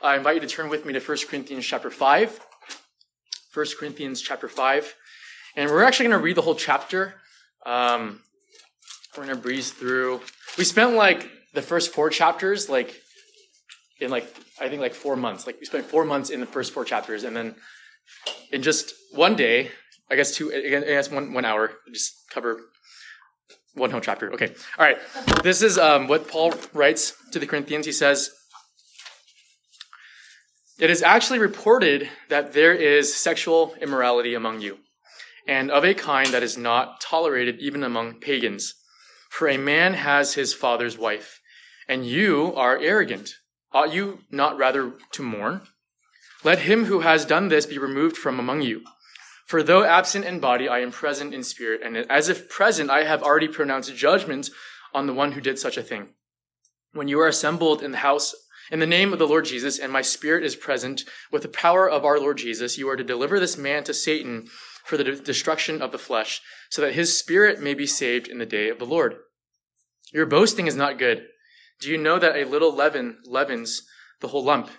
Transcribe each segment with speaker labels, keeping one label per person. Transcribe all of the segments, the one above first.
Speaker 1: I invite you to turn with me to 1 Corinthians chapter 5. 1 Corinthians chapter 5. And we're actually going to read the whole chapter. Um, we're going to breeze through. We spent like the first four chapters, like in like, I think like four months. Like we spent four months in the first four chapters. And then in just one day, I guess two, I guess one, one hour, just cover one whole chapter. Okay. All right. This is um, what Paul writes to the Corinthians. He says, It is actually reported that there is sexual immorality among you, and of a kind that is not tolerated even among pagans. For a man has his father's wife, and you are arrogant. Ought you not rather to mourn? Let him who has done this be removed from among you. For though absent in body, I am present in spirit, and as if present, I have already pronounced judgment on the one who did such a thing. When you are assembled in the house in the name of the Lord Jesus, and my spirit is present with the power of our Lord Jesus, you are to deliver this man to Satan for the destruction of the flesh, so that his spirit may be saved in the day of the Lord. Your boasting is not good. Do you know that a little leaven leavens the whole lump?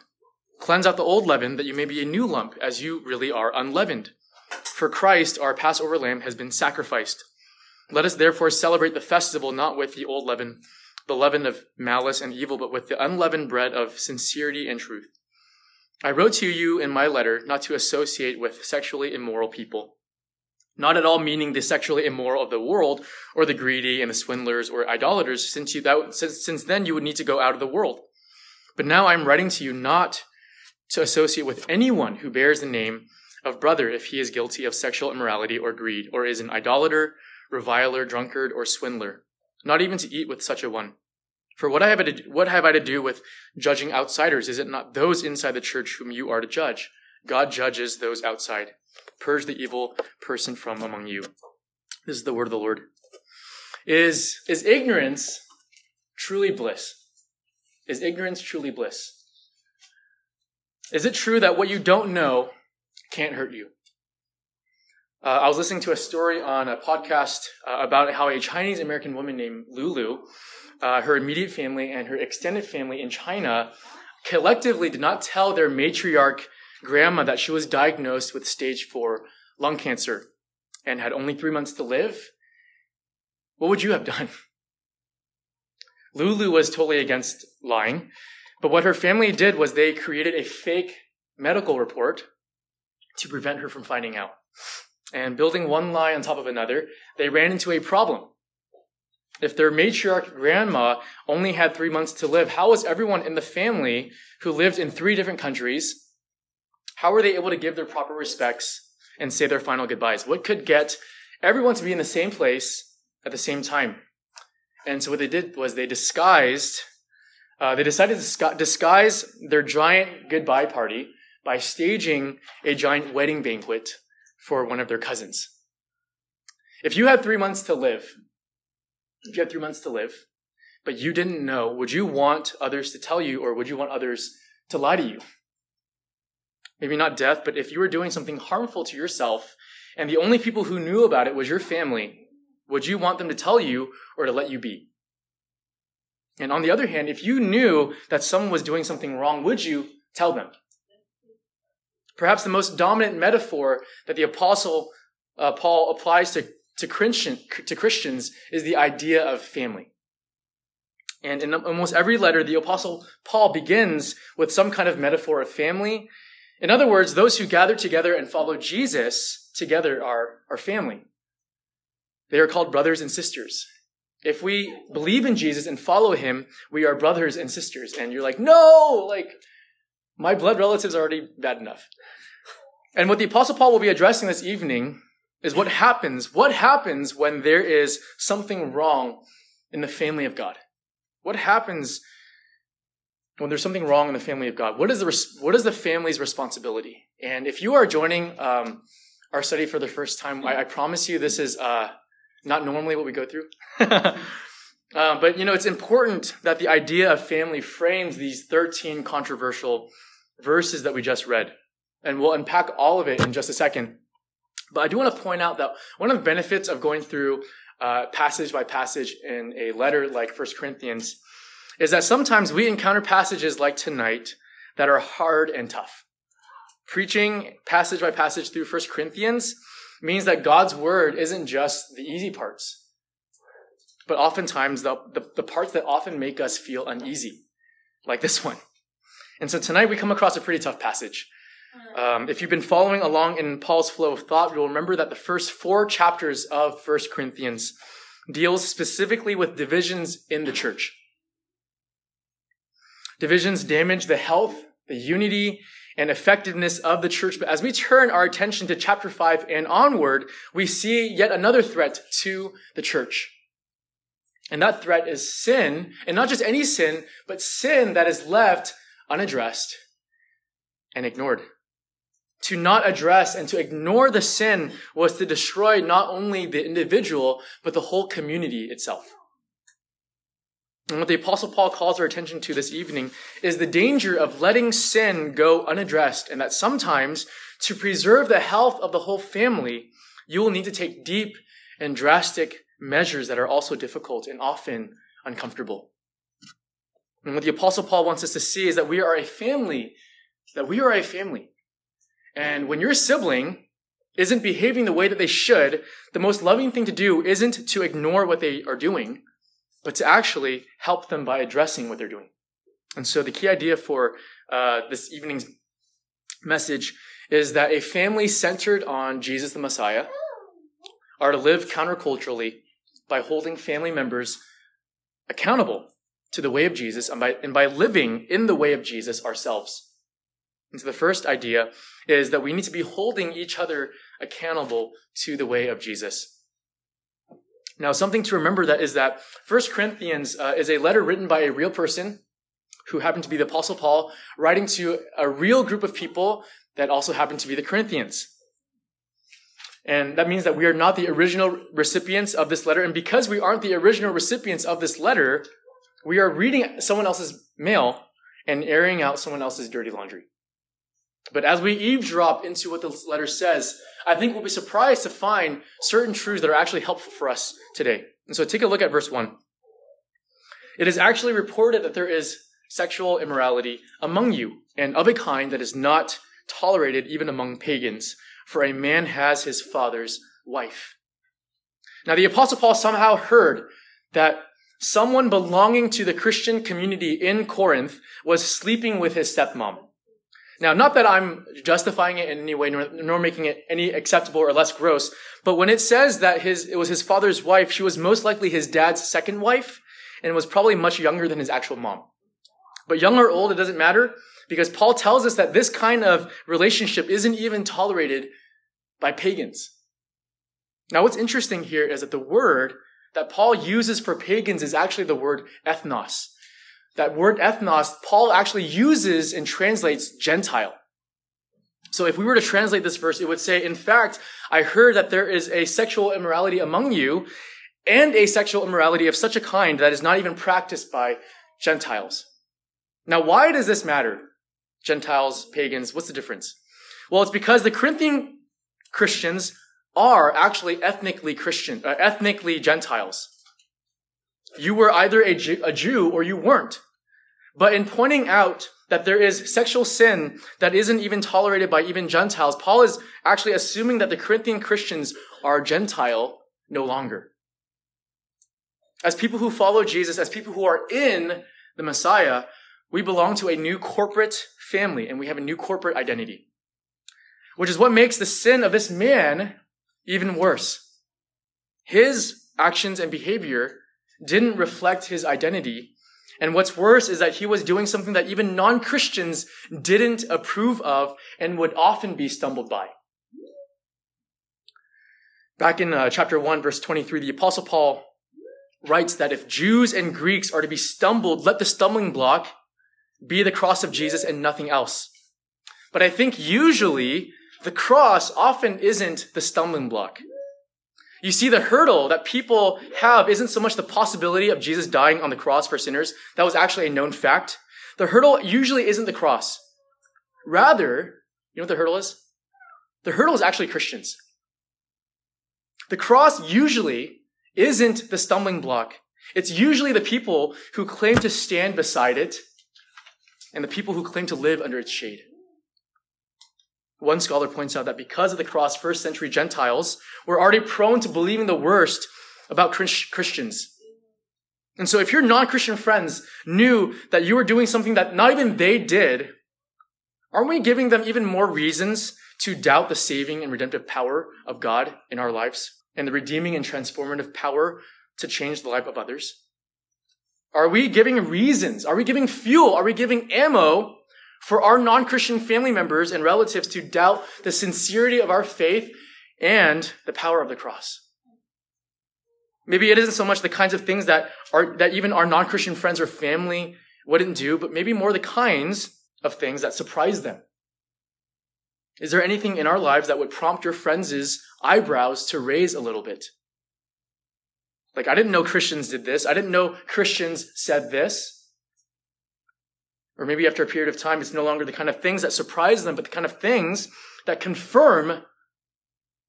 Speaker 1: Cleanse out the old leaven, that you may be a new lump, as you really are unleavened. For Christ, our Passover lamb, has been sacrificed. Let us therefore celebrate the festival not with the old leaven, the leaven of malice and evil, but with the unleavened bread of sincerity and truth. I wrote to you in my letter not to associate with sexually immoral people, not at all meaning the sexually immoral of the world, or the greedy and the swindlers or idolaters, since, you, that, since, since then you would need to go out of the world. But now I'm writing to you not to associate with anyone who bears the name of brother if he is guilty of sexual immorality or greed, or is an idolater, reviler, drunkard, or swindler, not even to eat with such a one. For what, I have to, what have I to do with judging outsiders? Is it not those inside the church whom you are to judge? God judges those outside. Purge the evil person from among you. This is the word of the Lord. Is, is ignorance truly bliss? Is ignorance truly bliss? Is it true that what you don't know can't hurt you. Uh, I was listening to a story on a podcast uh, about how a Chinese American woman named Lulu, uh, her immediate family and her extended family in China, collectively did not tell their matriarch grandma that she was diagnosed with stage four lung cancer and had only three months to live. What would you have done? Lulu was totally against lying, but what her family did was they created a fake medical report to prevent her from finding out. And building one lie on top of another, they ran into a problem. If their matriarch grandma only had three months to live, how was everyone in the family who lived in three different countries, how were they able to give their proper respects and say their final goodbyes? What could get everyone to be in the same place at the same time? And so what they did was they disguised, uh, they decided to disguise their giant goodbye party by staging a giant wedding banquet for one of their cousins. If you had three months to live, if you had three months to live, but you didn't know, would you want others to tell you or would you want others to lie to you? Maybe not death, but if you were doing something harmful to yourself and the only people who knew about it was your family, would you want them to tell you or to let you be? And on the other hand, if you knew that someone was doing something wrong, would you tell them? Perhaps the most dominant metaphor that the apostle uh, Paul applies to, to, Christian, to Christians is the idea of family. And in almost every letter, the apostle Paul begins with some kind of metaphor of family. In other words, those who gather together and follow Jesus together are, are family. They are called brothers and sisters. If we believe in Jesus and follow him, we are brothers and sisters. And you're like, no, like, my blood relatives are already bad enough. And what the apostle Paul will be addressing this evening is what happens, what happens when there is something wrong in the family of God? What happens when there's something wrong in the family of God? What is the, what is the family's responsibility? And if you are joining um, our study for the first time, I, I promise you this is uh, not normally what we go through. uh, but you know, it's important that the idea of family frames these 13 controversial verses that we just read. And we'll unpack all of it in just a second. But I do want to point out that one of the benefits of going through uh, passage by passage in a letter like First Corinthians is that sometimes we encounter passages like tonight that are hard and tough. Preaching passage by passage through 1 Corinthians means that God's word isn't just the easy parts, but oftentimes the, the, the parts that often make us feel uneasy, like this one. And so tonight we come across a pretty tough passage. Um, if you've been following along in Paul's flow of thought, you'll remember that the first four chapters of 1 Corinthians deals specifically with divisions in the church. Divisions damage the health, the unity, and effectiveness of the church. But as we turn our attention to chapter 5 and onward, we see yet another threat to the church. And that threat is sin, and not just any sin, but sin that is left unaddressed and ignored. To not address and to ignore the sin was to destroy not only the individual, but the whole community itself. And what the apostle Paul calls our attention to this evening is the danger of letting sin go unaddressed and that sometimes to preserve the health of the whole family, you will need to take deep and drastic measures that are also difficult and often uncomfortable. And what the apostle Paul wants us to see is that we are a family, that we are a family. And when your sibling isn't behaving the way that they should, the most loving thing to do isn't to ignore what they are doing, but to actually help them by addressing what they're doing. And so the key idea for uh, this evening's message is that a family centered on Jesus the Messiah are to live counterculturally by holding family members accountable to the way of Jesus and by, and by living in the way of Jesus ourselves. And so the first idea is that we need to be holding each other accountable to the way of Jesus. Now, something to remember that is that 1 Corinthians uh, is a letter written by a real person who happened to be the Apostle Paul, writing to a real group of people that also happened to be the Corinthians. And that means that we are not the original recipients of this letter. And because we aren't the original recipients of this letter, we are reading someone else's mail and airing out someone else's dirty laundry. But as we eavesdrop into what the letter says, I think we'll be surprised to find certain truths that are actually helpful for us today. And so take a look at verse 1. It is actually reported that there is sexual immorality among you, and of a kind that is not tolerated even among pagans, for a man has his father's wife. Now, the Apostle Paul somehow heard that someone belonging to the Christian community in Corinth was sleeping with his stepmom. Now, not that I'm justifying it in any way, nor, nor, making it any acceptable or less gross, but when it says that his, it was his father's wife, she was most likely his dad's second wife, and was probably much younger than his actual mom. But young or old, it doesn't matter, because Paul tells us that this kind of relationship isn't even tolerated by pagans. Now, what's interesting here is that the word that Paul uses for pagans is actually the word ethnos. That word ethnos, Paul actually uses and translates Gentile. So if we were to translate this verse, it would say, in fact, I heard that there is a sexual immorality among you and a sexual immorality of such a kind that is not even practiced by Gentiles. Now, why does this matter? Gentiles, pagans, what's the difference? Well, it's because the Corinthian Christians are actually ethnically Christian, uh, ethnically Gentiles. You were either a a Jew or you weren't. But in pointing out that there is sexual sin that isn't even tolerated by even Gentiles, Paul is actually assuming that the Corinthian Christians are Gentile no longer. As people who follow Jesus, as people who are in the Messiah, we belong to a new corporate family and we have a new corporate identity, which is what makes the sin of this man even worse. His actions and behavior didn't reflect his identity. And what's worse is that he was doing something that even non-Christians didn't approve of and would often be stumbled by. Back in uh, chapter 1, verse 23, the apostle Paul writes that if Jews and Greeks are to be stumbled, let the stumbling block be the cross of Jesus and nothing else. But I think usually the cross often isn't the stumbling block. You see, the hurdle that people have isn't so much the possibility of Jesus dying on the cross for sinners. That was actually a known fact. The hurdle usually isn't the cross. Rather, you know what the hurdle is? The hurdle is actually Christians. The cross usually isn't the stumbling block. It's usually the people who claim to stand beside it and the people who claim to live under its shade. One scholar points out that because of the cross, first century Gentiles were already prone to believing the worst about Christians. And so if your non-Christian friends knew that you were doing something that not even they did, aren't we giving them even more reasons to doubt the saving and redemptive power of God in our lives and the redeeming and transformative power to change the life of others? Are we giving reasons? Are we giving fuel? Are we giving ammo for our non-Christian family members and relatives to doubt the sincerity of our faith and the power of the cross? Maybe it isn't so much the kinds of things that are, that even our non-Christian friends or family wouldn't do, but maybe more the kinds of things that surprise them. Is there anything in our lives that would prompt your friends' eyebrows to raise a little bit? Like, I didn't know Christians did this. I didn't know Christians said this. Or maybe after a period of time, it's no longer the kind of things that surprise them, but the kind of things that confirm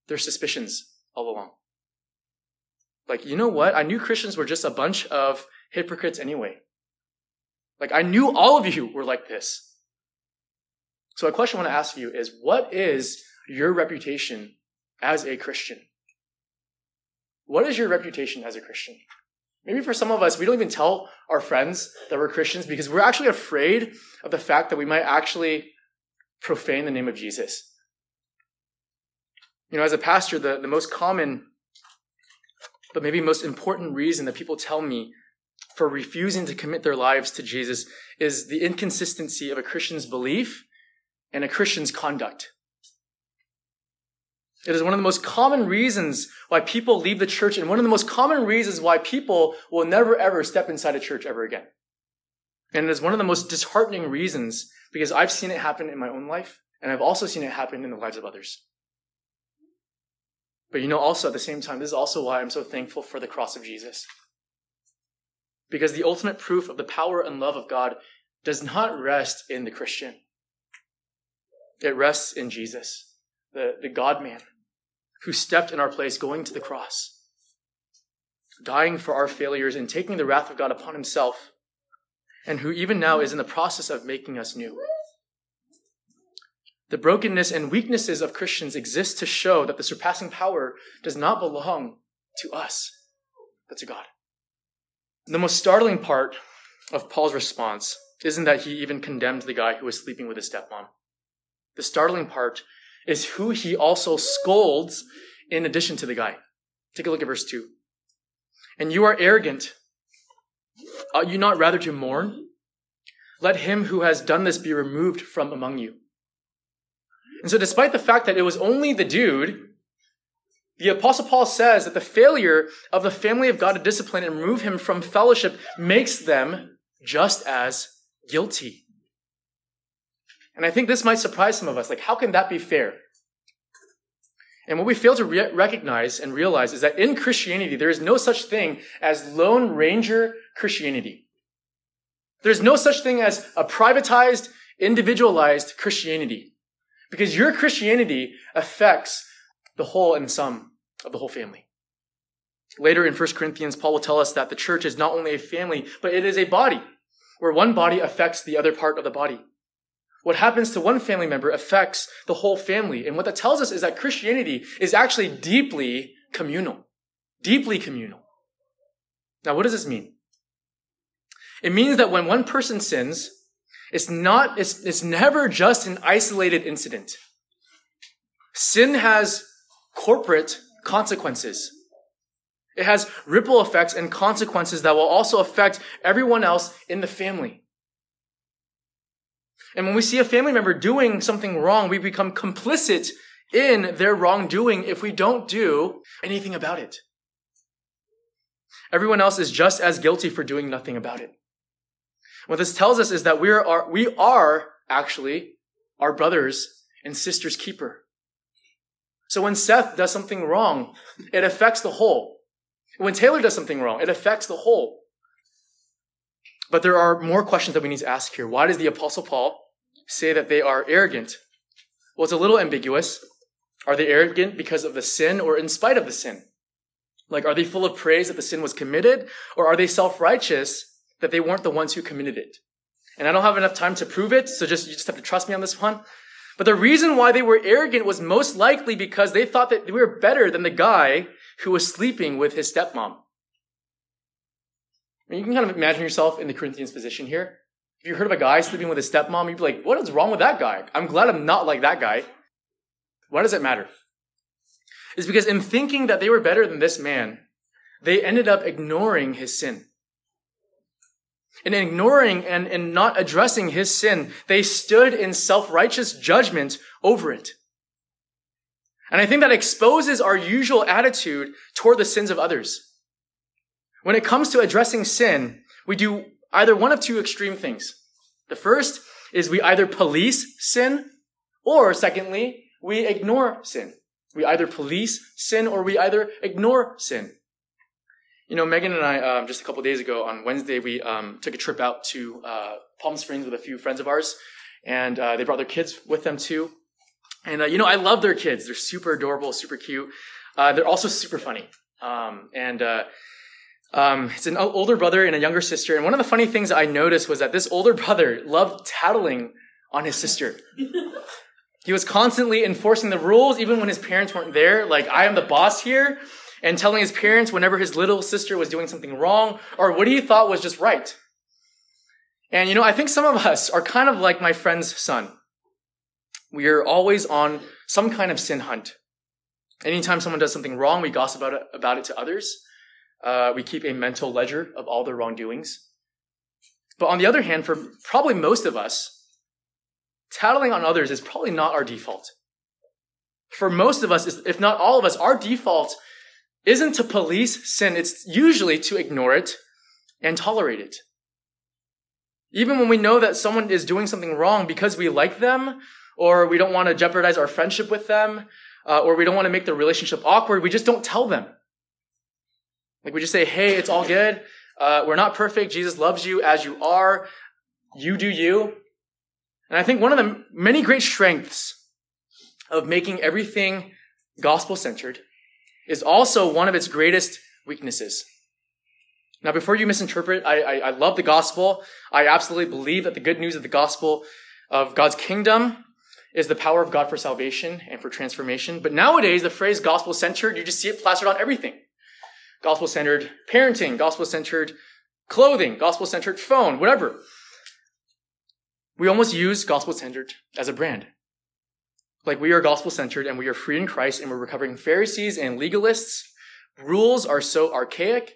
Speaker 1: their suspicions all along. Like, you know what? I knew Christians were just a bunch of hypocrites anyway. Like, I knew all of you were like this. So, a question I want to ask you is what is your reputation as a Christian? What is your reputation as a Christian? Maybe for some of us, we don't even tell our friends that we're Christians because we're actually afraid of the fact that we might actually profane the name of Jesus. You know, as a pastor, the, the most common, but maybe most important reason that people tell me for refusing to commit their lives to Jesus is the inconsistency of a Christian's belief and a Christian's conduct. It is one of the most common reasons why people leave the church and one of the most common reasons why people will never ever step inside a church ever again. And it is one of the most disheartening reasons because I've seen it happen in my own life and I've also seen it happen in the lives of others. But you know, also at the same time, this is also why I'm so thankful for the cross of Jesus. Because the ultimate proof of the power and love of God does not rest in the Christian. It rests in Jesus, the, the God man, who stepped in our place going to the cross, dying for our failures and taking the wrath of God upon himself, and who even now is in the process of making us new. The brokenness and weaknesses of Christians exist to show that the surpassing power does not belong to us, but to God. The most startling part of Paul's response isn't that he even condemned the guy who was sleeping with his stepmom. The startling part is who he also scolds in addition to the guy. Take a look at verse 2. And you are arrogant. Ought you not rather to mourn? Let him who has done this be removed from among you. And so, despite the fact that it was only the dude, the Apostle Paul says that the failure of the family of God to discipline and remove him from fellowship makes them just as guilty. And I think this might surprise some of us. Like, how can that be fair? And what we fail to re- recognize and realize is that in Christianity, there is no such thing as Lone Ranger Christianity. There's no such thing as a privatized, individualized Christianity. Because your Christianity affects the whole and sum of the whole family. Later in 1 Corinthians, Paul will tell us that the church is not only a family, but it is a body, where one body affects the other part of the body. What happens to one family member affects the whole family. And what that tells us is that Christianity is actually deeply communal. Deeply communal. Now, what does this mean? It means that when one person sins, it's not, it's, it's never just an isolated incident. Sin has corporate consequences. It has ripple effects and consequences that will also affect everyone else in the family. And when we see a family member doing something wrong, we become complicit in their wrongdoing if we don't do anything about it. Everyone else is just as guilty for doing nothing about it. What this tells us is that we are, we are actually our brothers and sisters keeper. So when Seth does something wrong, it affects the whole. When Taylor does something wrong, it affects the whole. But there are more questions that we need to ask here. Why does the Apostle Paul say that they are arrogant? Well, it's a little ambiguous. Are they arrogant because of the sin or in spite of the sin? Like, are they full of praise that the sin was committed? Or are they self righteous that they weren't the ones who committed it? And I don't have enough time to prove it, so just, you just have to trust me on this one. But the reason why they were arrogant was most likely because they thought that we were better than the guy who was sleeping with his stepmom. Mean, you can kind of imagine yourself in the Corinthians' position here. If you heard of a guy sleeping with his stepmom, you'd be like, what is wrong with that guy? I'm glad I'm not like that guy. Why does it matter? It's because in thinking that they were better than this man, they ended up ignoring his sin. In ignoring and, and not addressing his sin, they stood in self-righteous judgment over it. And I think that exposes our usual attitude toward the sins of others. When it comes to addressing sin, we do either one of two extreme things. The first is we either police sin, or secondly, we ignore sin. We either police sin or we either ignore sin. You know, Megan and I, um, just a couple days ago on Wednesday, we um, took a trip out to uh, Palm Springs with a few friends of ours, and uh, they brought their kids with them too. And uh, you know, I love their kids; they're super adorable, super cute. Uh, they're also super funny. Um, and uh, um, it's an older brother and a younger sister. And one of the funny things I noticed was that this older brother loved tattling on his sister. He was constantly enforcing the rules, even when his parents weren't there. Like, I am the boss here, and telling his parents whenever his little sister was doing something wrong or what he thought was just right. And, you know, I think some of us are kind of like my friend's son. We are always on some kind of sin hunt. Anytime someone does something wrong, we gossip about it, about it to others. Uh, we keep a mental ledger of all their wrongdoings. But on the other hand, for probably most of us, tattling on others is probably not our default. For most of us, if not all of us, our default isn't to police sin. It's usually to ignore it and tolerate it. Even when we know that someone is doing something wrong because we like them, or we don't want to jeopardize our friendship with them, uh, or we don't want to make the relationship awkward, we just don't tell them. Like we just say, hey, it's all good. Uh, we're not perfect. Jesus loves you as you are. You do you. And I think one of the many great strengths of making everything gospel centered is also one of its greatest weaknesses. Now, before you misinterpret, I, I, I, love the gospel. I absolutely believe that the good news of the gospel of God's kingdom is the power of God for salvation and for transformation. But nowadays, the phrase gospel centered, you just see it plastered on everything. Gospel centered parenting, gospel centered clothing, gospel centered phone, whatever. We almost use gospel centered as a brand. Like we are gospel centered and we are free in Christ and we're recovering Pharisees and legalists. Rules are so archaic.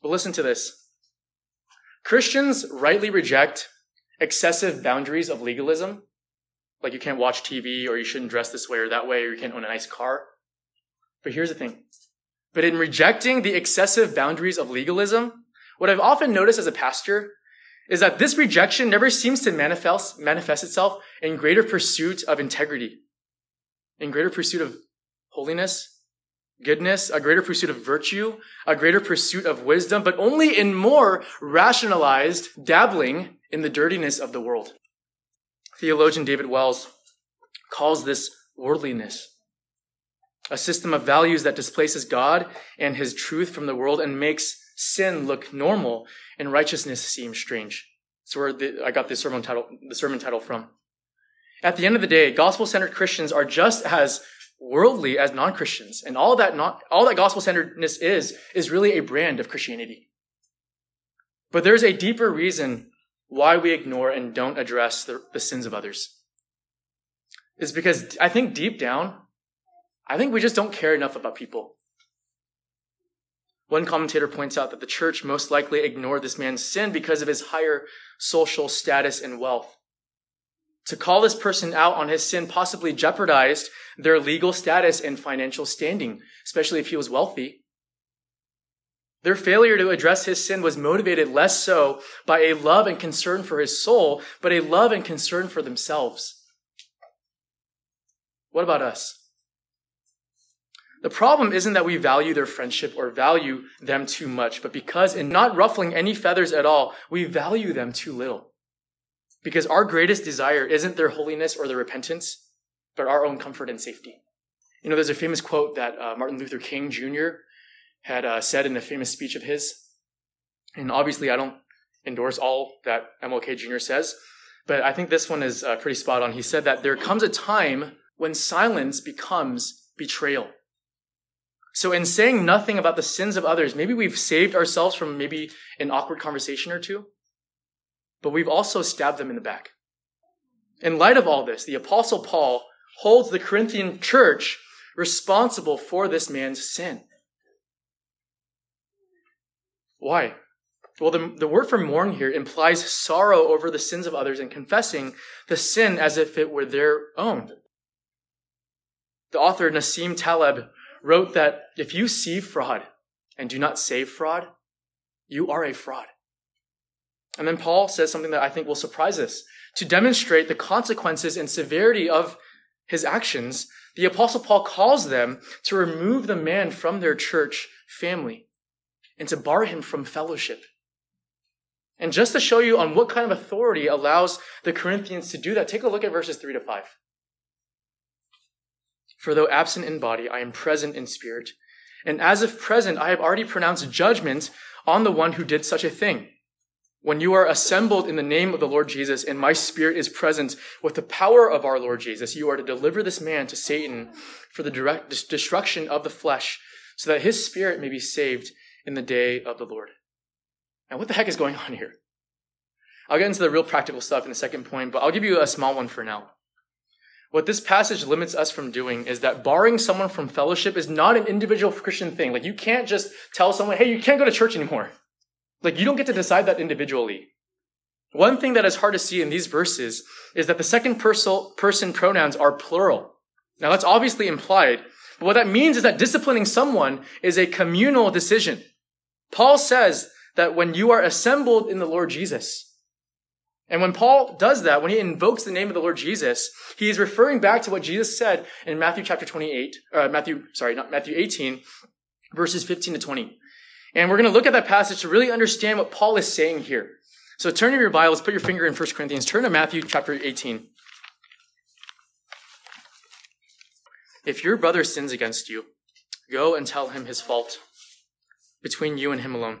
Speaker 1: But listen to this. Christians rightly reject excessive boundaries of legalism. Like you can't watch TV or you shouldn't dress this way or that way or you can't own a nice car. But here's the thing. But in rejecting the excessive boundaries of legalism, what I've often noticed as a pastor is that this rejection never seems to manifest, manifest itself in greater pursuit of integrity, in greater pursuit of holiness, goodness, a greater pursuit of virtue, a greater pursuit of wisdom, but only in more rationalized dabbling in the dirtiness of the world. Theologian David Wells calls this worldliness, a system of values that displaces God and his truth from the world and makes sin look normal and righteousness seem strange. That's where the, I got the sermon title, the sermon title from. At the end of the day, gospel-centered Christians are just as worldly as non-Christians. And all that not, all that gospel-centeredness is, is really a brand of Christianity. But there's a deeper reason why we ignore and don't address the, the sins of others. Is because I think deep down, I think we just don't care enough about people. One commentator points out that the church most likely ignored this man's sin because of his higher social status and wealth. To call this person out on his sin possibly jeopardized their legal status and financial standing, especially if he was wealthy. Their failure to address his sin was motivated less so by a love and concern for his soul, but a love and concern for themselves. What about us? The problem isn't that we value their friendship or value them too much, but because in not ruffling any feathers at all, we value them too little. Because our greatest desire isn't their holiness or their repentance, but our own comfort and safety. You know, there's a famous quote that uh, Martin Luther King Jr. had uh, said in a famous speech of his. And obviously, I don't endorse all that MLK Jr. says, but I think this one is uh, pretty spot on. He said that there comes a time when silence becomes betrayal. So, in saying nothing about the sins of others, maybe we've saved ourselves from maybe an awkward conversation or two, but we've also stabbed them in the back. In light of all this, the Apostle Paul holds the Corinthian church responsible for this man's sin. Why? Well, the, the word for mourn here implies sorrow over the sins of others and confessing the sin as if it were their own. The author Nassim Taleb wrote that if you see fraud and do not save fraud, you are a fraud. And then Paul says something that I think will surprise us. To demonstrate the consequences and severity of his actions, the apostle Paul calls them to remove the man from their church family and to bar him from fellowship. And just to show you on what kind of authority allows the Corinthians to do that, take a look at verses 3 to 5. For though absent in body, I am present in spirit. And as if present, I have already pronounced judgment on the one who did such a thing. When you are assembled in the name of the Lord Jesus and my spirit is present with the power of our Lord Jesus, you are to deliver this man to Satan for the direct destruction of the flesh so that his spirit may be saved in the day of the Lord. Now, what the heck is going on here? I'll get into the real practical stuff in the second point, but I'll give you a small one for now. What this passage limits us from doing is that barring someone from fellowship is not an individual Christian thing. Like, you can't just tell someone, hey, you can't go to church anymore. Like, you don't get to decide that individually. One thing that is hard to see in these verses is that the second person pronouns are plural. Now, that's obviously implied, but what that means is that disciplining someone is a communal decision. Paul says that when you are assembled in the Lord Jesus, and when Paul does that, when he invokes the name of the Lord Jesus, he is referring back to what Jesus said in Matthew chapter 28, uh, Matthew, sorry, not Matthew 18, verses 15 to 20. And we're going to look at that passage to really understand what Paul is saying here. So turn to your Bibles, put your finger in 1 Corinthians, turn to Matthew chapter 18. If your brother sins against you, go and tell him his fault between you and him alone.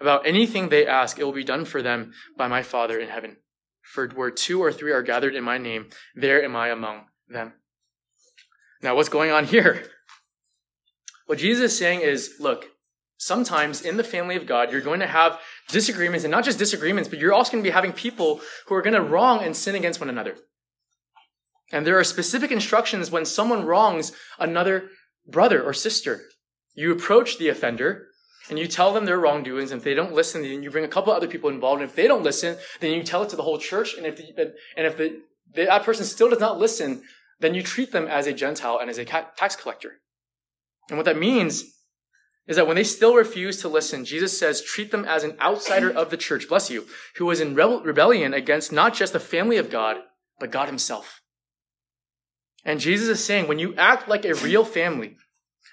Speaker 1: about anything they ask, it will be done for them by my Father in heaven. For where two or three are gathered in my name, there am I among them. Now, what's going on here? What Jesus is saying is, look, sometimes in the family of God, you're going to have disagreements, and not just disagreements, but you're also going to be having people who are going to wrong and sin against one another. And there are specific instructions when someone wrongs another brother or sister. You approach the offender and you tell them their wrongdoings. And if they don't listen, then you bring a couple other people involved. And if they don't listen, then you tell it to the whole church. And if the, and if the, that person still does not listen, then you treat them as a Gentile and as a tax collector. And what that means is that when they still refuse to listen, Jesus says, treat them as an outsider of the church, bless you, who was in rebellion against not just the family of God, but God himself. And Jesus is saying, when you act like a real family,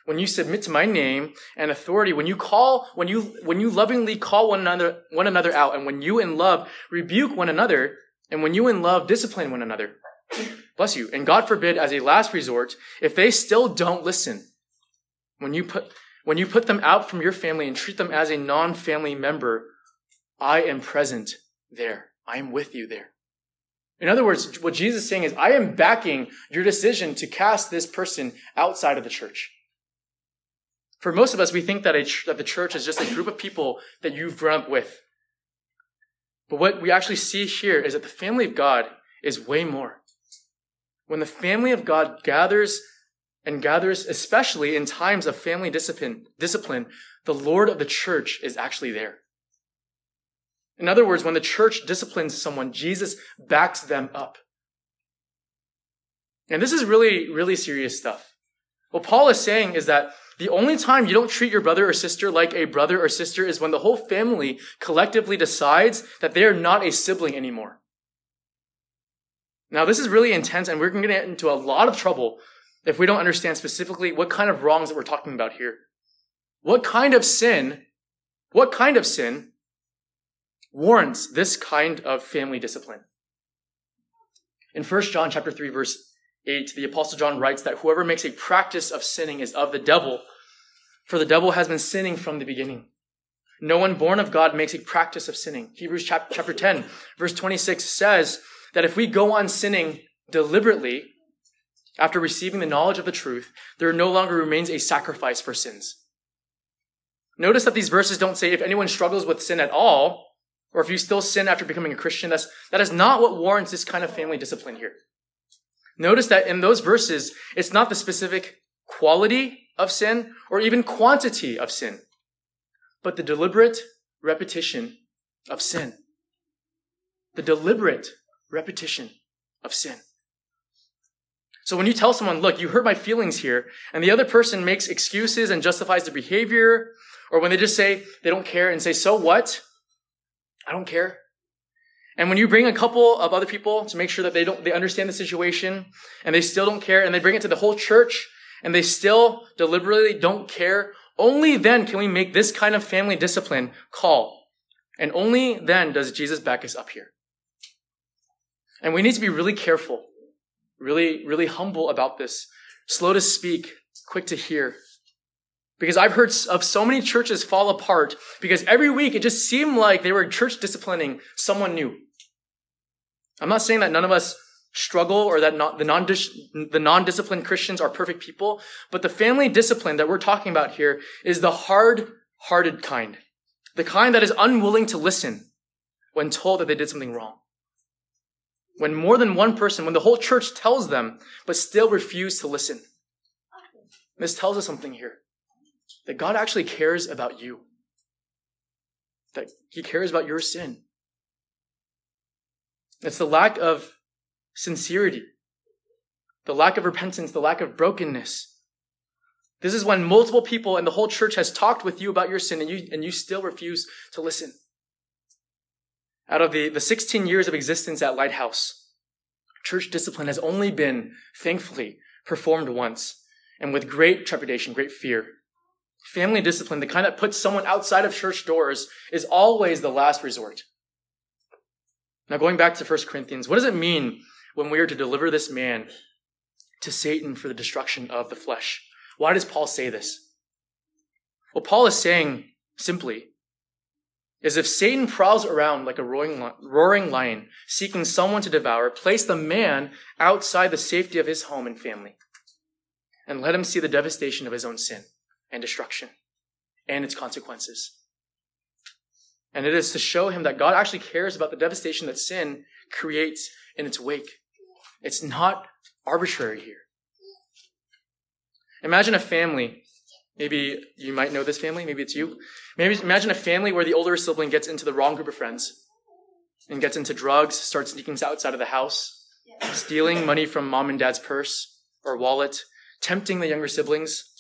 Speaker 1: when you submit to my name and authority, when you call, when you, when you lovingly call one another, one another out, and when you in love rebuke one another, and when you in love discipline one another, bless you. And God forbid, as a last resort, if they still don't listen, when you put, when you put them out from your family and treat them as a non-family member, I am present there. I am with you there. In other words, what Jesus is saying is, I am backing your decision to cast this person outside of the church. For most of us, we think that, a, that the church is just a group of people that you've grown up with. But what we actually see here is that the family of God is way more. When the family of God gathers and gathers, especially in times of family discipline, discipline, the Lord of the church is actually there. In other words, when the church disciplines someone, Jesus backs them up. And this is really, really serious stuff. What Paul is saying is that the only time you don't treat your brother or sister like a brother or sister is when the whole family collectively decides that they are not a sibling anymore. Now, this is really intense, and we're going to get into a lot of trouble if we don't understand specifically what kind of wrongs that we're talking about here. What kind of sin, what kind of sin warrants this kind of family discipline? In 1 John chapter 3 verse 8, the apostle John writes that whoever makes a practice of sinning is of the devil, for the devil has been sinning from the beginning. No one born of God makes a practice of sinning. Hebrews chapter 10 verse 26 says that if we go on sinning deliberately after receiving the knowledge of the truth, there no longer remains a sacrifice for sins. Notice that these verses don't say if anyone struggles with sin at all, or if you still sin after becoming a Christian, that's, that is not what warrants this kind of family discipline here. Notice that in those verses, it's not the specific quality of sin or even quantity of sin, but the deliberate repetition of sin. The deliberate repetition of sin. So when you tell someone, look, you hurt my feelings here, and the other person makes excuses and justifies their behavior, or when they just say they don't care and say, so what? I don't care. And when you bring a couple of other people to make sure that they don't, they understand the situation and they still don't care and they bring it to the whole church and they still deliberately don't care, only then can we make this kind of family discipline call. And only then does Jesus back us up here. And we need to be really careful, really, really humble about this, slow to speak, quick to hear. Because I've heard of so many churches fall apart because every week it just seemed like they were church disciplining someone new. I'm not saying that none of us struggle or that the, non, the non-disciplined Christians are perfect people, but the family discipline that we're talking about here is the hard-hearted kind. The kind that is unwilling to listen when told that they did something wrong. When more than one person, when the whole church tells them, but still refuse to listen. This tells us something here. That God actually cares about you. That He cares about your sin. It's the lack of sincerity, the lack of repentance, the lack of brokenness. This is when multiple people and the whole church has talked with you about your sin and you, and you still refuse to listen. Out of the, the 16 years of existence at Lighthouse, church discipline has only been, thankfully, performed once and with great trepidation, great fear. Family discipline, the kind that puts someone outside of church doors, is always the last resort. Now, going back to 1 Corinthians, what does it mean when we are to deliver this man to Satan for the destruction of the flesh? Why does Paul say this? Well, Paul is saying simply is if Satan prowls around like a roaring, roaring lion, seeking someone to devour, place the man outside the safety of his home and family, and let him see the devastation of his own sin and destruction and its consequences. And it is to show him that God actually cares about the devastation that sin creates in its wake. It's not arbitrary here. Imagine a family. Maybe you might know this family. Maybe it's you. Maybe imagine a family where the older sibling gets into the wrong group of friends and gets into drugs, starts sneaking outside of the house, stealing money from mom and dad's purse or wallet, tempting the younger siblings,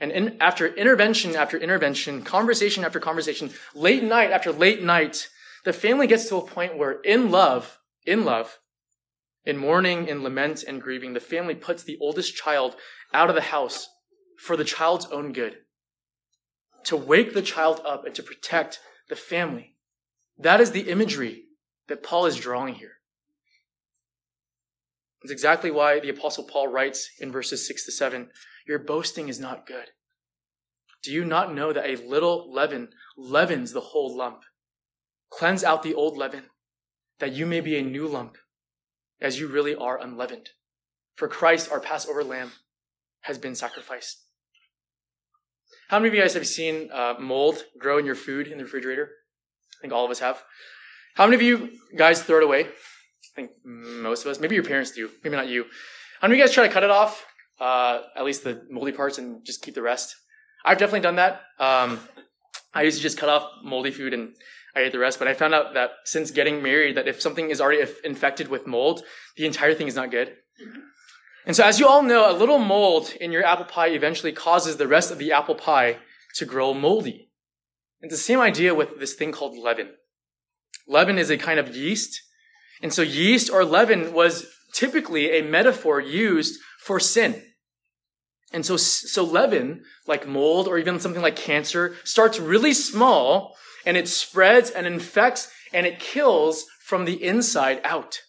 Speaker 1: and in, after intervention after intervention, conversation after conversation, late night after late night, the family gets to a point where in love, in love, in mourning, in lament, and grieving, the family puts the oldest child out of the house for the child's own good. To wake the child up and to protect the family. That is the imagery that Paul is drawing here. It's exactly why the apostle Paul writes in verses 6 to 7 your boasting is not good. Do you not know that a little leaven leavens the whole lump? Cleanse out the old leaven, that you may be a new lump, as you really are unleavened. For Christ, our Passover lamb, has been sacrificed. How many of you guys have seen uh, mold grow in your food in the refrigerator? I think all of us have. How many of you guys throw it away? I think most of us. Maybe your parents do. Maybe not you. How many of you guys try to cut it off? Uh, at least the moldy parts and just keep the rest. I've definitely done that. Um, I used to just cut off moldy food and I ate the rest, but I found out that since getting married, that if something is already infected with mold, the entire thing is not good. And so, as you all know, a little mold in your apple pie eventually causes the rest of the apple pie to grow moldy. It's the same idea with this thing called leaven. Leaven is a kind of yeast. And so, yeast or leaven was typically a metaphor used for sin. And so, so leaven, like mold or even something like cancer, starts really small and it spreads and infects and it kills from the inside out.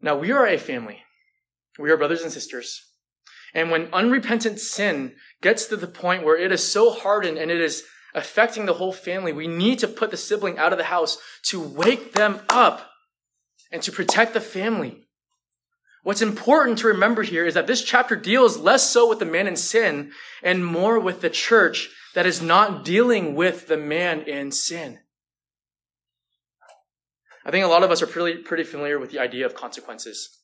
Speaker 1: Now, we are a family. We are brothers and sisters. And when unrepentant sin gets to the point where it is so hardened and it is affecting the whole family, we need to put the sibling out of the house to wake them up and to protect the family. What's important to remember here is that this chapter deals less so with the man in sin and more with the church that is not dealing with the man in sin. I think a lot of us are pretty, pretty familiar with the idea of consequences.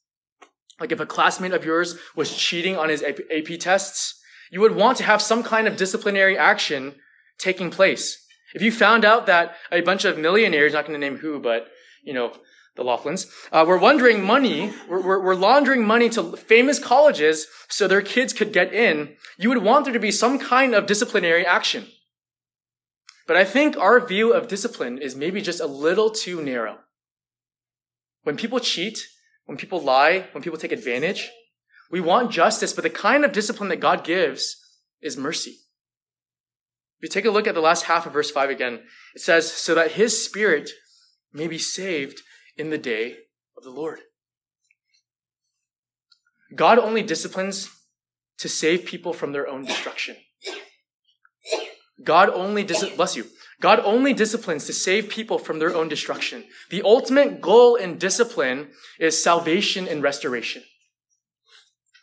Speaker 1: Like if a classmate of yours was cheating on his AP tests, you would want to have some kind of disciplinary action taking place. If you found out that a bunch of millionaires, not going to name who, but, you know, the Loughlins, uh, were laundering money, were, were, were laundering money to famous colleges so their kids could get in, you would want there to be some kind of disciplinary action. But I think our view of discipline is maybe just a little too narrow. When people cheat, when people lie, when people take advantage, we want justice, but the kind of discipline that God gives is mercy. If you take a look at the last half of verse 5 again, it says, so that his spirit may be saved in the day of the Lord. God only disciplines to save people from their own destruction. God only dis- bless you. God only disciplines to save people from their own destruction. The ultimate goal in discipline is salvation and restoration.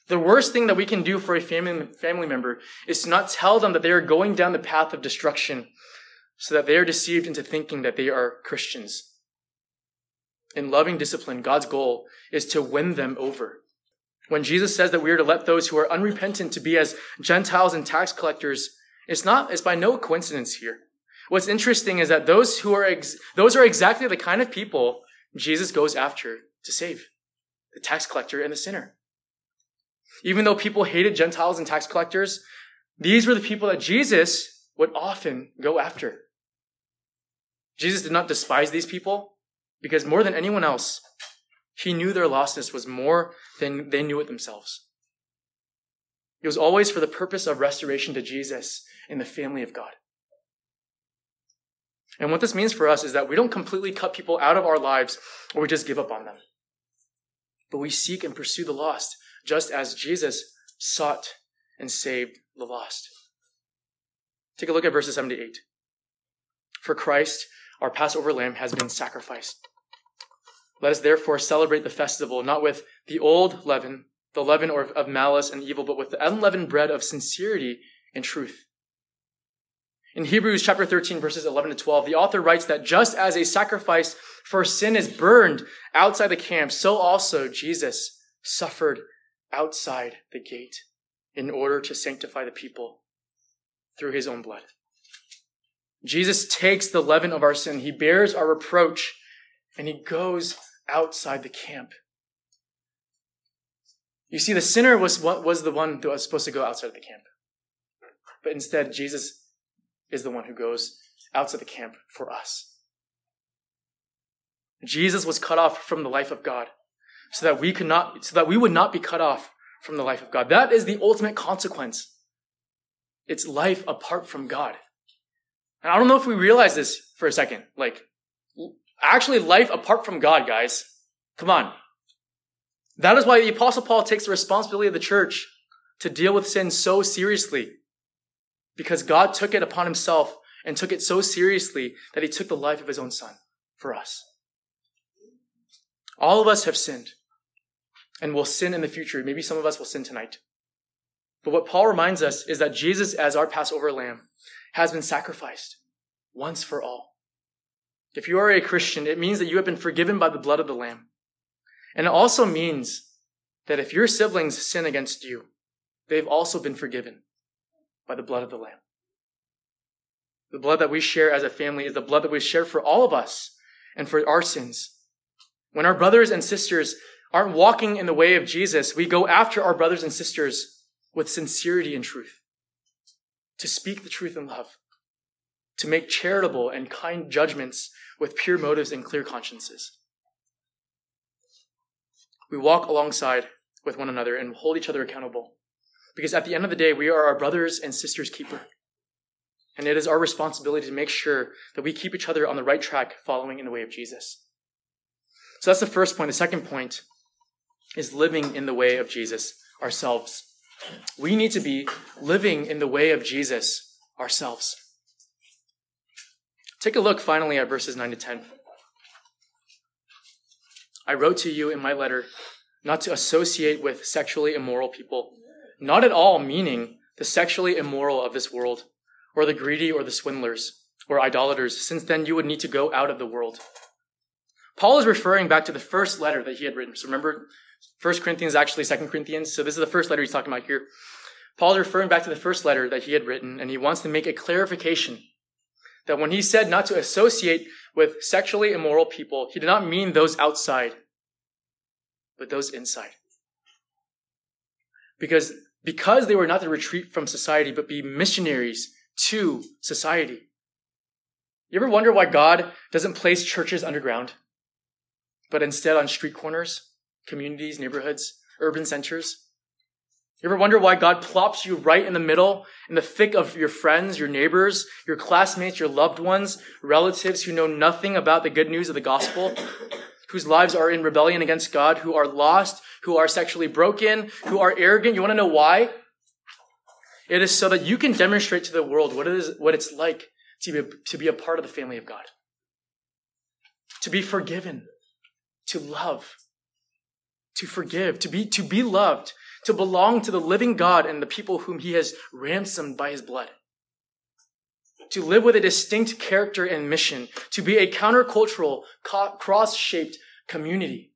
Speaker 1: The worst thing that we can do for a family, family member is to not tell them that they are going down the path of destruction so that they are deceived into thinking that they are Christians. In loving discipline, God's goal is to win them over. When Jesus says that we are to let those who are unrepentant to be as Gentiles and tax collectors, it's not, it's by no coincidence here. What's interesting is that those who are, ex- those are exactly the kind of people Jesus goes after to save. The tax collector and the sinner. Even though people hated Gentiles and tax collectors, these were the people that Jesus would often go after. Jesus did not despise these people because more than anyone else, he knew their lostness was more than they knew it themselves. It was always for the purpose of restoration to Jesus in the family of God. And what this means for us is that we don't completely cut people out of our lives or we just give up on them. But we seek and pursue the lost, just as Jesus sought and saved the lost. Take a look at verses 7 to 8. For Christ, our Passover lamb, has been sacrificed. Let us therefore celebrate the festival not with the old leaven, the leaven of malice and evil, but with the unleavened bread of sincerity and truth. In Hebrews chapter 13, verses 11 to 12, the author writes that just as a sacrifice for sin is burned outside the camp, so also Jesus suffered outside the gate in order to sanctify the people through his own blood. Jesus takes the leaven of our sin, he bears our reproach, and he goes outside the camp. You see, the sinner was, was the one that was supposed to go outside of the camp. But instead, Jesus is the one who goes outside the camp for us. Jesus was cut off from the life of God so that we could not, so that we would not be cut off from the life of God. That is the ultimate consequence. It's life apart from God. And I don't know if we realize this for a second. Like, actually life apart from God, guys. Come on. That is why the apostle Paul takes the responsibility of the church to deal with sin so seriously because God took it upon himself and took it so seriously that he took the life of his own son for us. All of us have sinned and will sin in the future. Maybe some of us will sin tonight. But what Paul reminds us is that Jesus, as our Passover lamb, has been sacrificed once for all. If you are a Christian, it means that you have been forgiven by the blood of the lamb. And it also means that if your siblings sin against you, they've also been forgiven by the blood of the Lamb. The blood that we share as a family is the blood that we share for all of us and for our sins. When our brothers and sisters aren't walking in the way of Jesus, we go after our brothers and sisters with sincerity and truth, to speak the truth in love, to make charitable and kind judgments with pure motives and clear consciences. We walk alongside with one another and hold each other accountable. Because at the end of the day, we are our brothers and sisters' keeper. And it is our responsibility to make sure that we keep each other on the right track following in the way of Jesus. So that's the first point. The second point is living in the way of Jesus ourselves. We need to be living in the way of Jesus ourselves. Take a look finally at verses 9 to 10. I wrote to you in my letter not to associate with sexually immoral people, not at all meaning the sexually immoral of this world, or the greedy or the swindlers, or idolaters, since then you would need to go out of the world. Paul is referring back to the first letter that he had written. So remember, First Corinthians actually Second Corinthians. So this is the first letter he's talking about here. Paul is referring back to the first letter that he had written, and he wants to make a clarification that when he said not to associate with sexually immoral people, he did not mean those outside, but those inside. Because, because they were not to retreat from society, but be missionaries to society. You ever wonder why God doesn't place churches underground, but instead on street corners, communities, neighborhoods, urban centers? You ever wonder why God plops you right in the middle, in the thick of your friends, your neighbors, your classmates, your loved ones, relatives who know nothing about the good news of the gospel, whose lives are in rebellion against God, who are lost, who are sexually broken, who are arrogant? You want to know why? It is so that you can demonstrate to the world what it is, what it's like to be, to be a part of the family of God. To be forgiven, to love, to forgive, to be, to be loved, to belong to the living God and the people whom he has ransomed by his blood. To live with a distinct character and mission, to be a countercultural, cross shaped community.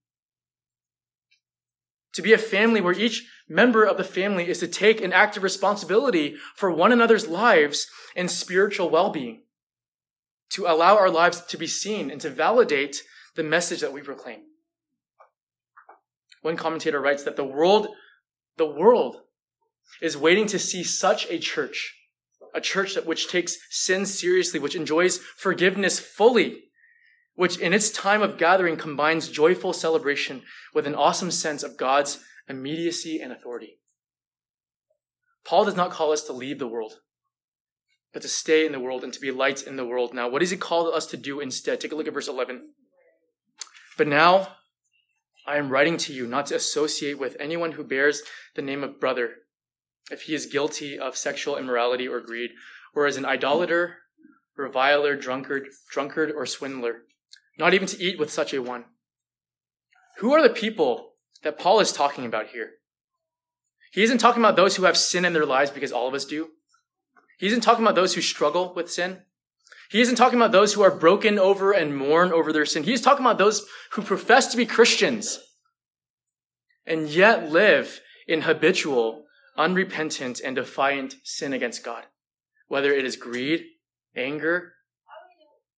Speaker 1: To be a family where each member of the family is to take an active responsibility for one another's lives and spiritual well being. To allow our lives to be seen and to validate the message that we proclaim. One commentator writes that the world the world is waiting to see such a church, a church that which takes sin seriously, which enjoys forgiveness fully, which in its time of gathering combines joyful celebration with an awesome sense of God's immediacy and authority. Paul does not call us to leave the world, but to stay in the world and to be lights in the world. Now, what does he call us to do instead? Take a look at verse 11. But now, I am writing to you not to associate with anyone who bears the name of brother if he is guilty of sexual immorality or greed, or as an idolater, reviler, drunkard, drunkard, or swindler, not even to eat with such a one. Who are the people that Paul is talking about here? He isn't talking about those who have sin in their lives because all of us do. He isn't talking about those who struggle with sin. He isn't talking about those who are broken over and mourn over their sin. He's talking about those who profess to be Christians and yet live in habitual, unrepentant, and defiant sin against God. Whether it is greed, anger,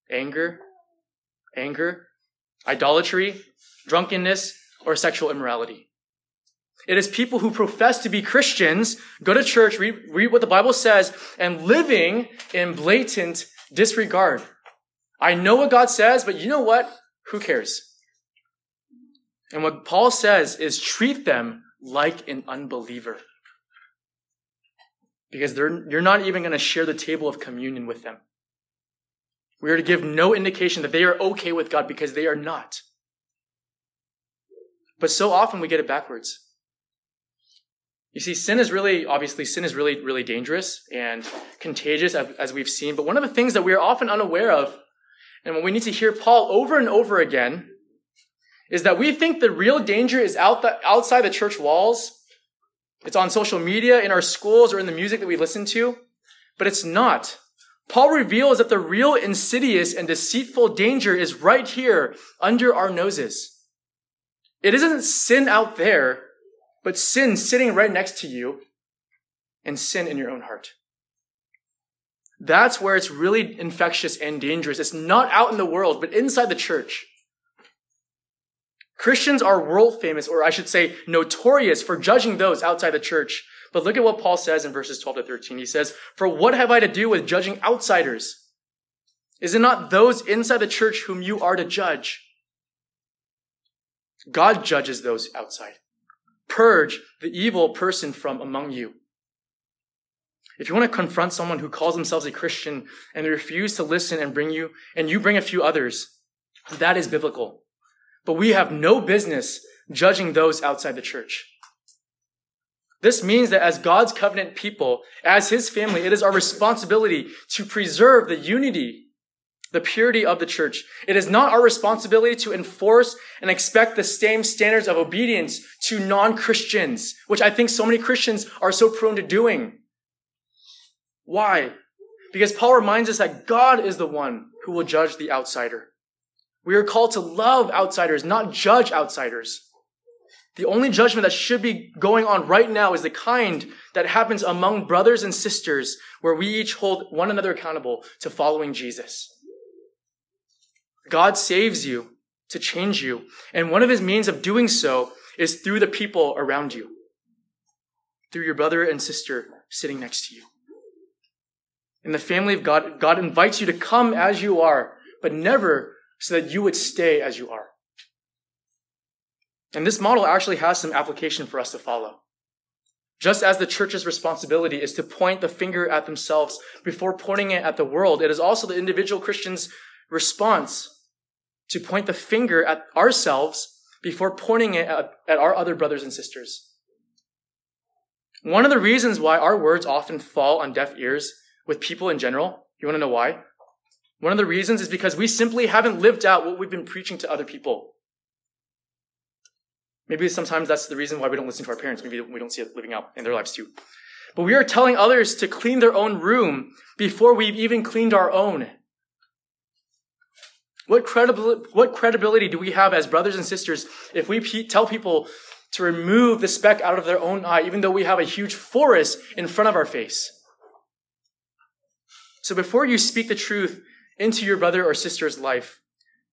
Speaker 1: anger, anger, idolatry, drunkenness, or sexual immorality. It is people who profess to be Christians, go to church, read, read what the Bible says, and living in blatant disregard. I know what God says, but you know what? Who cares? And what Paul says is treat them like an unbeliever. Because you're not even going to share the table of communion with them. We are to give no indication that they are okay with God because they are not. But so often we get it backwards. You see, sin is really, obviously, sin is really, really dangerous and contagious, as we've seen. But one of the things that we are often unaware of, and what we need to hear Paul over and over again, is that we think the real danger is out the, outside the church walls. It's on social media, in our schools, or in the music that we listen to. But it's not. Paul reveals that the real insidious and deceitful danger is right here under our noses. It isn't sin out there but sin sitting right next to you and sin in your own heart. That's where it's really infectious and dangerous. It's not out in the world, but inside the church. Christians are world famous, or I should say notorious for judging those outside the church. But look at what Paul says in verses 12 to 13. He says, For what have I to do with judging outsiders? Is it not those inside the church whom you are to judge? God judges those outside. Purge the evil person from among you. If you want to confront someone who calls themselves a Christian and they refuse to listen and bring you, and you bring a few others, that is biblical. But we have no business judging those outside the church. This means that as God's covenant people, as his family, it is our responsibility to preserve the unity, the purity of the church. It is not our responsibility to enforce and expect the same standards of obedience to non-Christians, which I think so many Christians are so prone to doing. Why? Because Paul reminds us that God is the one who will judge the outsider. We are called to love outsiders, not judge outsiders. The only judgment that should be going on right now is the kind that happens among brothers and sisters where we each hold one another accountable to following Jesus. God saves you to change you. And one of his means of doing so is through the people around you, through your brother and sister sitting next to you. In the family of God, God invites you to come as you are, but never so that you would stay as you are. And this model actually has some application for us to follow. Just as the church's responsibility is to point the finger at themselves before pointing it at the world, it is also the individual Christian's response to point the finger at ourselves before pointing it at, at our other brothers and sisters. One of the reasons why our words often fall on deaf ears with people in general, you want to know why? One of the reasons is because we simply haven't lived out what we've been preaching to other people. Maybe sometimes that's the reason why we don't listen to our parents. Maybe we don't see it living out in their lives too. But we are telling others to clean their own room before we've even cleaned our own. What credibility, what credibility do we have as brothers and sisters if we pe- tell people to remove the speck out of their own eye, even though we have a huge forest in front of our face? So before you speak the truth into your brother or sister's life,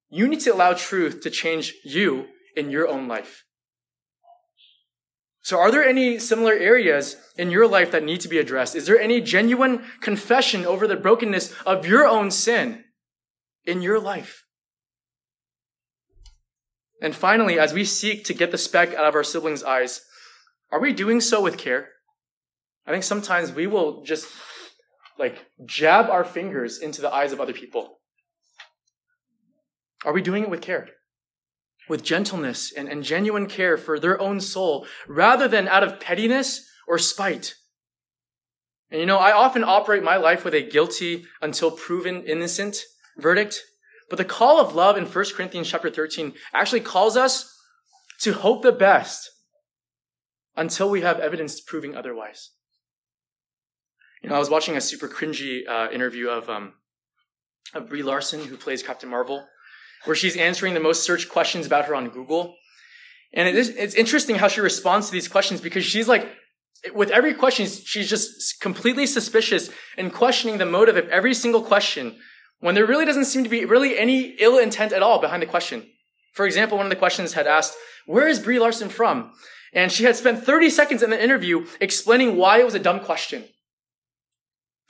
Speaker 1: you need to allow truth to change you in your own life. So are there any similar areas in your life that need to be addressed? Is there any genuine confession over the brokenness of your own sin in your life? And finally, as we seek to get the speck out of our siblings' eyes, are we doing so with care? I think sometimes we will just like jab our fingers into the eyes of other people? Are we doing it with care? With gentleness and, and genuine care for their own soul rather than out of pettiness or spite? And you know, I often operate my life with a guilty until proven innocent verdict. But the call of love in 1 Corinthians chapter 13 actually calls us to hope the best until we have evidence proving otherwise. You know, I was watching a super cringy uh, interview of um, of Brie Larson, who plays Captain Marvel, where she's answering the most searched questions about her on Google. And it is, it's interesting how she responds to these questions because she's like, with every question, she's just completely suspicious and questioning the motive of every single question when there really doesn't seem to be really any ill intent at all behind the question. For example, one of the questions had asked, where is Brie Larson from? And she had spent 30 seconds in the interview explaining why it was a dumb question.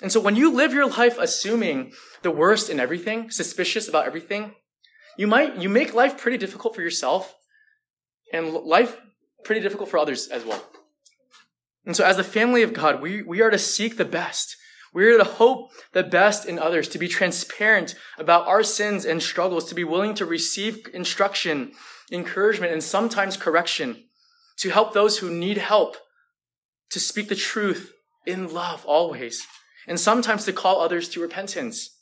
Speaker 1: And so when you live your life assuming the worst in everything, suspicious about everything, you might, you make life pretty difficult for yourself and life pretty difficult for others as well. And so as the family of God, we, we are to seek the best. We are to hope the best in others, to be transparent about our sins and struggles, to be willing to receive instruction, encouragement, and sometimes correction, to help those who need help, to speak the truth in love always and sometimes to call others to repentance.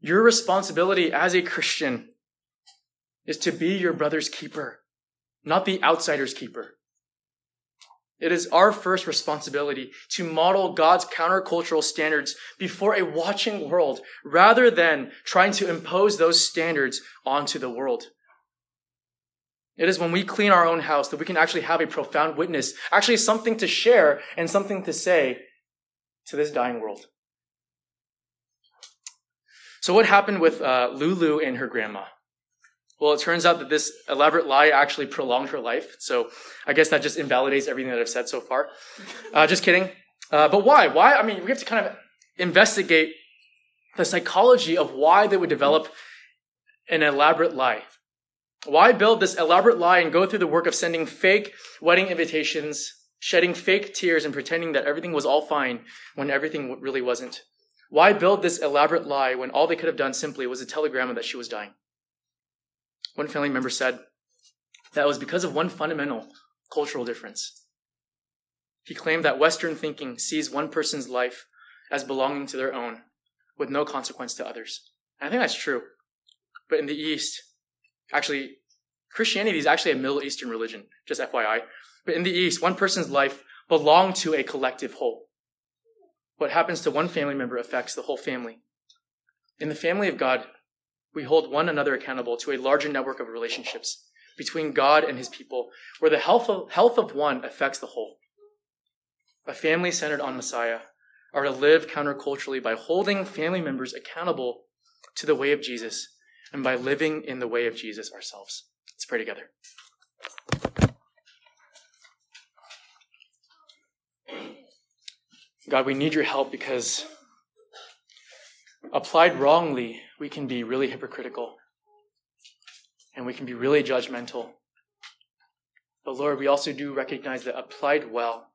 Speaker 1: Your responsibility as a Christian is to be your brother's keeper, not the outsider's keeper. It is our first responsibility to model God's countercultural standards before a watching world rather than trying to impose those standards onto the world. It is when we clean our own house that we can actually have a profound witness, actually something to share and something to say to this dying world. So, what happened with uh, Lulu and her grandma? Well, it turns out that this elaborate lie actually prolonged her life. So I guess that just invalidates everything that I've said so far. Uh, just kidding. Uh, but why? Why? I mean, we have to kind of investigate the psychology of why they would develop an elaborate lie. Why build this elaborate lie and go through the work of sending fake wedding invitations, shedding fake tears, and pretending that everything was all fine when everything really wasn't? Why build this elaborate lie when all they could have done simply was a telegram that she was dying? One family member said that was because of one fundamental cultural difference. He claimed that Western thinking sees one person's life as belonging to their own, with no consequence to others. And I think that's true. But in the East, actually, Christianity is actually a Middle Eastern religion, just FYI. But in the East, one person's life belonged to a collective whole. What happens to one family member affects the whole family. In the family of God, we hold one another accountable to a larger network of relationships between God and his people, where the health of, health of one affects the whole. A family centered on Messiah are to live counterculturally by holding family members accountable to the way of Jesus and by living in the way of Jesus ourselves. Let's pray together. God, we need your help because applied wrongly, we can be really hypocritical and we can be really judgmental. But Lord, we also do recognize that applied well,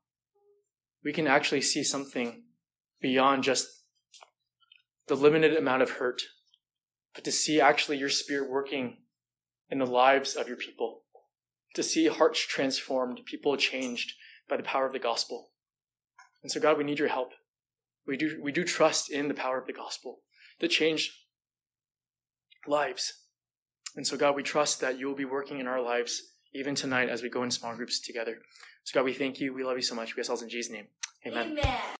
Speaker 1: we can actually see something beyond just the limited amount of hurt, but to see actually your spirit working in the lives of your people, to see hearts transformed, people changed by the power of the gospel. And so, God, we need your help. We do, we do trust in the power of the gospel that change lives. And so, God, we trust that you will be working in our lives even tonight as we go in small groups together. So, God, we thank you. We love you so much. We ourselves in Jesus' name. Amen. Amen.